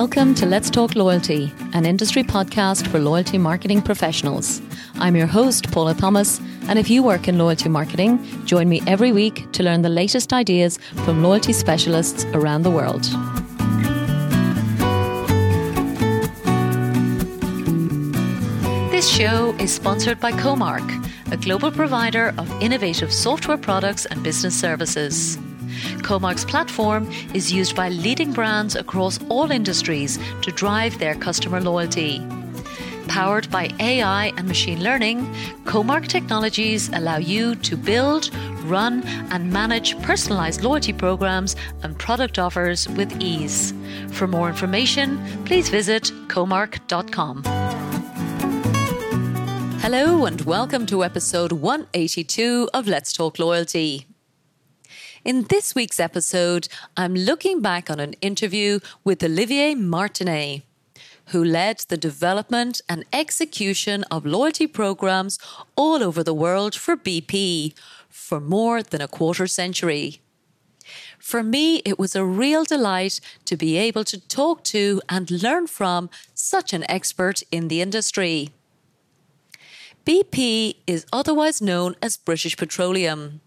Welcome to Let's Talk Loyalty, an industry podcast for loyalty marketing professionals. I'm your host, Paula Thomas, and if you work in loyalty marketing, join me every week to learn the latest ideas from loyalty specialists around the world. This show is sponsored by Comarch, a global provider of innovative software products and business services. Comarch's platform is used by leading brands across all industries to drive their customer loyalty. Powered by AI and machine learning, Comarch technologies allow you to build, run, and manage personalized loyalty programs and product offers with ease. For more information, please visit comarch.com. Hello, and welcome to episode 182 of Let's Talk Loyalty. In this week's episode, I'm looking back on an interview with Olivier Martinet, who led the development and execution of loyalty programs all over the world for BP for more than a quarter century. For me, it was a real delight to be able to talk to and learn from such an expert in the industry. BP is otherwise known as British Petroleum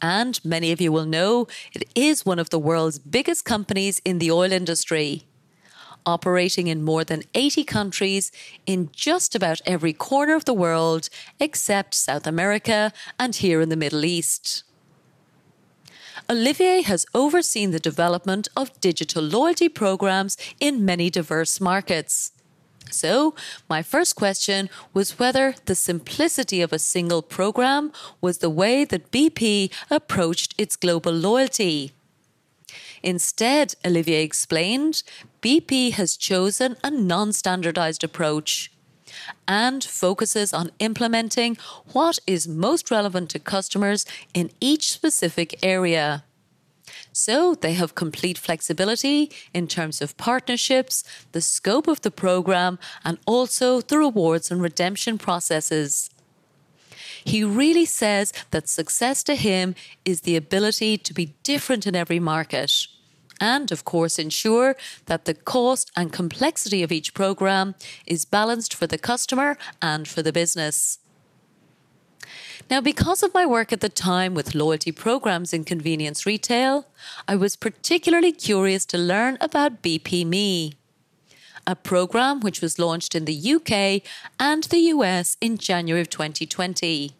and many of you will know it is one of the world's biggest companies in the oil industry. Operating in more than 80 countries in just about every corner of the world except South America and here in the Middle East. Olivier has overseen the development of digital loyalty programs in many diverse markets. So, my first question was whether the simplicity of a single program was the way that BP approached its global loyalty. Instead, Olivier explained, BP has chosen a non standardized approach and focuses on implementing what is most relevant to customers in each specific area. So they have complete flexibility in terms of partnerships, the scope of the program, and also the rewards and redemption processes. He really says that success to him is the ability to be different in every market. And of course, ensure that the cost and complexity of each program is balanced for the customer and for the business. Now, because of my work at the time with loyalty programs in convenience retail, I was particularly curious to learn about BP Me, a program which was launched in the UK and the US in January of 2020.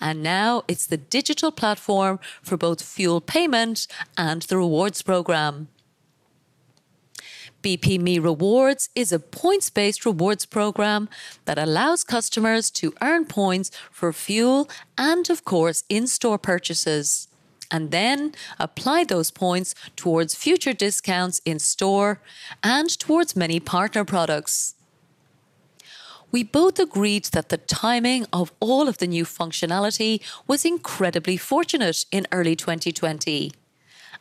And now it's the digital platform for both fuel payment and the rewards program. BP Me Rewards is a points based rewards program that allows customers to earn points for fuel and, of course, in store purchases. And then apply those points towards future discounts in store and towards many partner products. We both agreed that the timing of all of the new functionality was incredibly fortunate in early 2020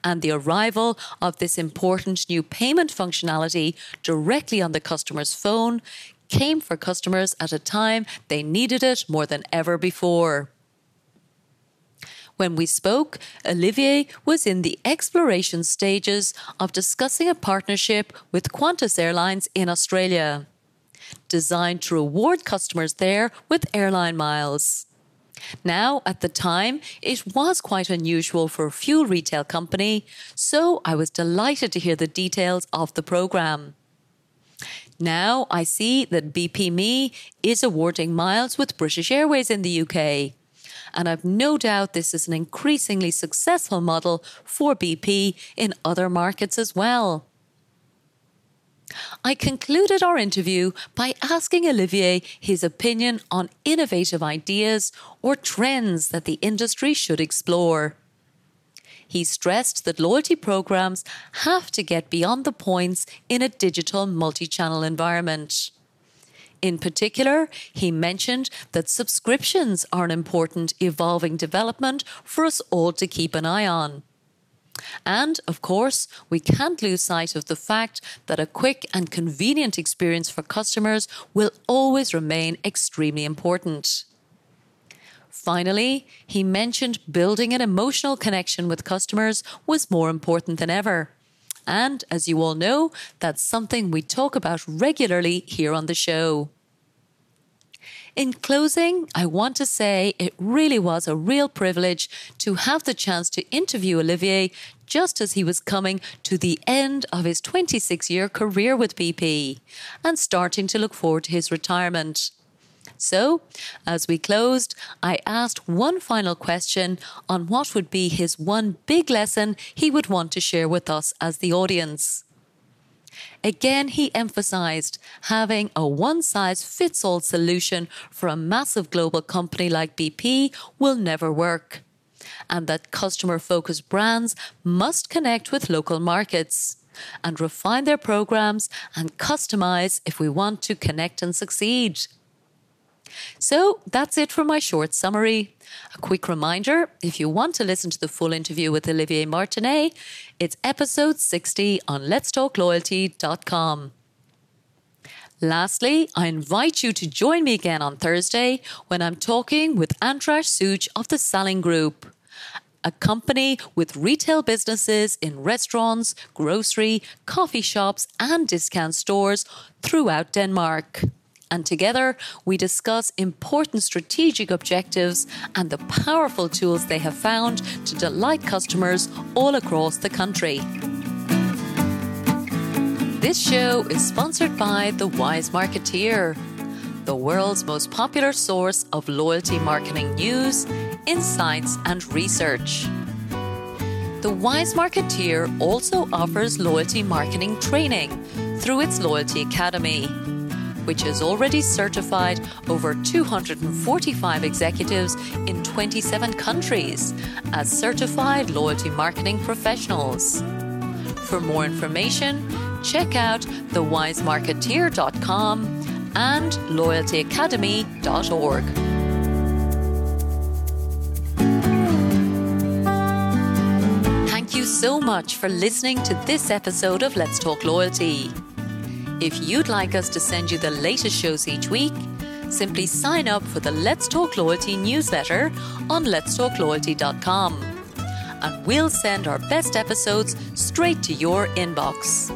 and the arrival of this important new payment functionality directly on the customer's phone came for customers at a time they needed it more than ever before. When we spoke, Olivier was in the exploration stages of discussing a partnership with Qantas Airlines in Australia, designed to reward customers there with airline miles. Now, at the time, it was quite unusual for a fuel retail company, so I was delighted to hear the details of the programme. Now I see that BP Me is awarding miles with British Airways in the UK. And I've no doubt this is an increasingly successful model for BP in other markets as well. I concluded our interview by asking Olivier his opinion on innovative ideas or trends that the industry should explore. He stressed that loyalty programs have to get beyond the points in a digital multi channel environment. In particular, he mentioned that subscriptions are an important evolving development for us all to keep an eye on. And of course, we can't lose sight of the fact that a quick and convenient experience for customers will always remain extremely important. Finally, he mentioned building an emotional connection with customers was more important than ever. And as you all know, that's something we talk about regularly here on the show. In closing, I want to say it really was a real privilege to have the chance to interview Olivier just as he was coming to the end of his 26 year career with BP and starting to look forward to his retirement. So, as we closed, I asked one final question on what would be his one big lesson he would want to share with us as the audience. Again, he emphasized having a one size fits all solution for a massive global company like BP will never work, and that customer focused brands must connect with local markets and refine their programs and customize if we want to connect and succeed. So that's it for my short summary. A quick reminder if you want to listen to the full interview with Olivier Martinet, it's episode 60 on letstalkloyalty.com. Lastly, I invite you to join me again on Thursday when I'm talking with Andras Such of the Salling Group, a company with retail businesses in restaurants, grocery, coffee shops, and discount stores throughout Denmark and together we discuss important strategic objectives and the powerful tools they have found to delight customers all across the country. This show is sponsored by The Wise Marketeer, the world's most popular source of loyalty marketing news, insights, and research. The Wise Marketeer also offers loyalty marketing training through its Loyalty Academy which has already certified over 245 executives in 27 countries as certified loyalty marketing professionals. For more information, check out thewisemarketeer.com and loyaltyacademy.org. Thank you so much for listening to this episode of Let's Talk Loyalty. If you'd like us to send you the latest shows each week, simply sign up for the Let's Talk Loyalty newsletter on letstalkloyalty.com. And we'll send our best episodes straight to your inbox.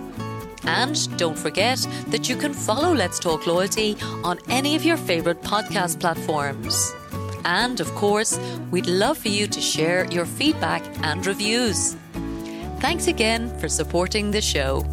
And don't forget that you can follow Let's Talk Loyalty on any of your favorite podcast platforms. And of course, we'd love for you to share your feedback and reviews. Thanks again for supporting the show.